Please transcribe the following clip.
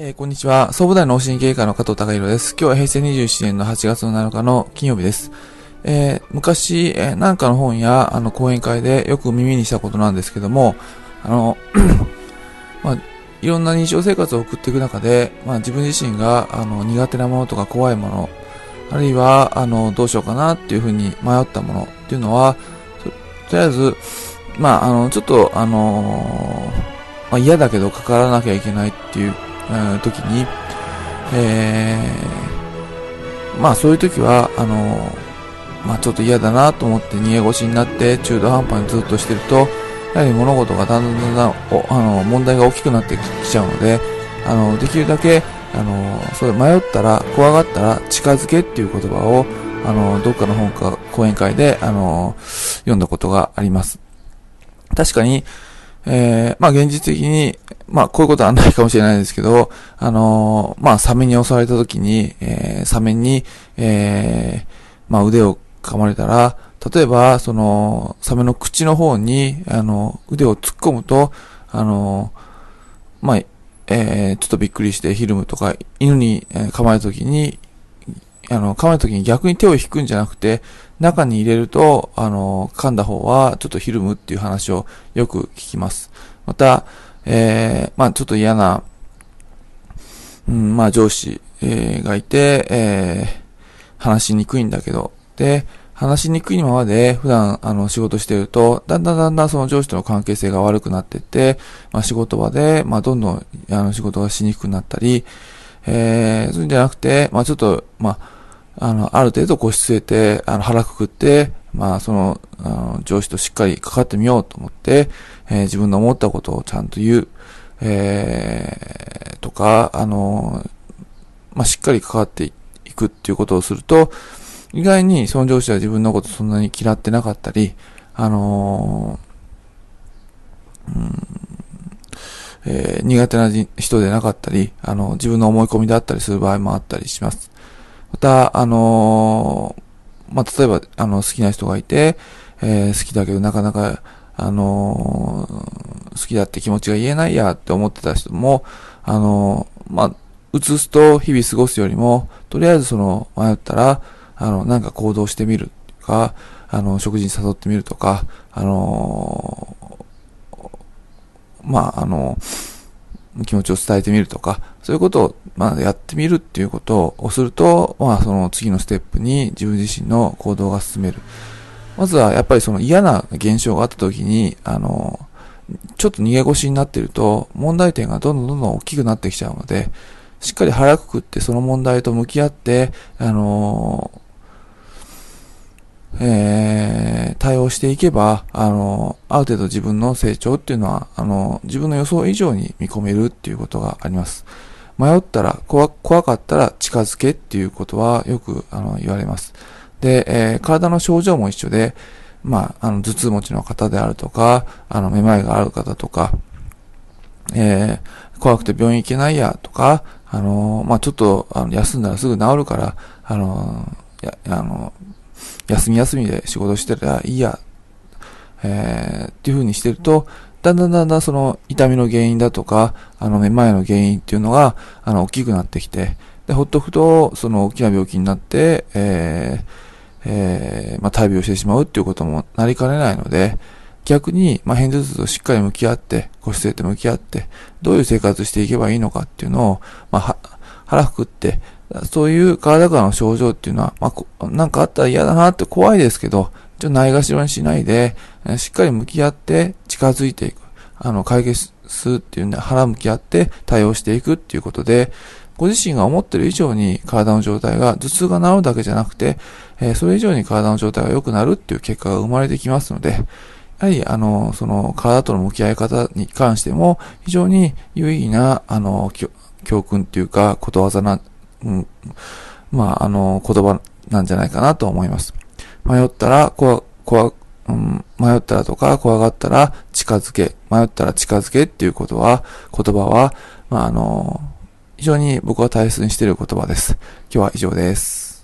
えー、こんにちは。総武大脳神経科の加藤隆弘です。今日は平成27年の8月の7日の金曜日です。えー、昔、えー、なんかの本や、あの、講演会でよく耳にしたことなんですけども、あの、まあ、いろんな日常生活を送っていく中で、まあ、自分自身が、あの、苦手なものとか怖いもの、あるいは、あの、どうしようかなっていうふうに迷ったものっていうのは、ととりあえず、まあ、あの、ちょっと、あのまあ、嫌だけどかからなきゃいけないっていう時に、えー、まあそういう時は、あの、まあちょっと嫌だなと思って逃げ腰になって中途半端にずっとしてると、やはり物事がだんだんだんだんあの問題が大きくなってきちゃうので、あの、できるだけ、あの、それ迷ったら、怖がったら近づけっていう言葉を、あの、どっかの本か講演会で、あの、読んだことがあります。確かに、えー、まあ現実的に、まあこういうことはないかもしれないですけど、あのー、まあサメに襲われた時に、えー、サメに、えー、まあ腕を噛まれたら、例えば、その、サメの口の方に、あの、腕を突っ込むと、あの、まあ、えー、ちょっとびっくりして、ヒルムとか、犬に、噛まれた時に、あの、噛まれた時に逆に手を引くんじゃなくて、中に入れると、あの、噛んだ方はちょっとひるむっていう話をよく聞きます。また、えー、まあちょっと嫌な、うん、まあ上司、えー、がいて、えー、話しにくいんだけど、で、話しにくいままで普段あの仕事してると、だんだんだんだんその上司との関係性が悪くなってって、まあ仕事場で、まあどんどんあの仕事がしにくくなったり、えー、そういうんじゃなくて、まあちょっと、まあ、あの、ある程度腰据えて、あの、腹くくって、まあ、その、あの上司としっかりかかってみようと思って、えー、自分の思ったことをちゃんと言う、えー、とか、あの、まあ、しっかり関わっていくっていうことをすると、意外にその上司は自分のことそんなに嫌ってなかったり、あのうん、えー、苦手な人でなかったり、あの、自分の思い込みであったりする場合もあったりします。また、あのー、まあ、例えば、あの、好きな人がいて、えー、好きだけどなかなか、あのー、好きだって気持ちが言えないやって思ってた人も、あのまあ、移すと日々過ごすよりも、とりあえずその、迷ったら、あの、なんか行動してみるとか、あの、食事に誘ってみるとか、あのまあ、あの気持ちを伝えてみるとか、そういうことを、まあ、やってみるっていうことをすると、まあ、その次のステップに自分自身の行動が進める。まずは、やっぱりその嫌な現象があった時に、あの、ちょっと逃げ腰になってると、問題点がどんどんどんどん大きくなってきちゃうので、しっかり腹くくってその問題と向き合って、あのえー、対応していけば、あの、ある程度自分の成長っていうのは、あの、自分の予想以上に見込めるっていうことがあります。迷ったら、怖、怖かったら近づけっていうことはよく、あの、言われます。で、えー、体の症状も一緒で、まあ、あの、頭痛持ちの方であるとか、あの、めまいがある方とか、えー、怖くて病院行けないやとか、あのまあ、ちょっと、あの、休んだらすぐ治るから、あのや、あの休み休みで仕事してたらいいや、えー、っていう風にしてると、だんだんだんだんその痛みの原因だとか、あのめまいの原因っていうのが、あの、大きくなってきて、で、ほっとくと、その大きな病気になって、えー、えー、まあ、大病してしまうっていうこともなりかねないので、逆に、まあ、片頭痛としっかり向き合って、腰据えて向き合って、どういう生活していけばいいのかっていうのを、まあ、腹くくって、そういう体からの症状っていうのは、まあ、なんかあったら嫌だなって怖いですけど、ちょっとないがしろにしないで、しっかり向き合って近づいていく。あの、解決するっていうんで、腹向き合って対応していくっていうことで、ご自身が思ってる以上に体の状態が、頭痛が治るだけじゃなくて、えー、それ以上に体の状態が良くなるっていう結果が生まれてきますので、やはり、あの、その、体との向き合い方に関しても、非常に有意義な、あの、教訓っていうか、ことわざなうん、まあ、あの、言葉なんじゃないかなと思います。迷ったら、怖、怖、うん、迷ったらとか、怖がったら近づけ、迷ったら近づけっていうことは、言葉は、まあ、あの、非常に僕は大切にしている言葉です。今日は以上です。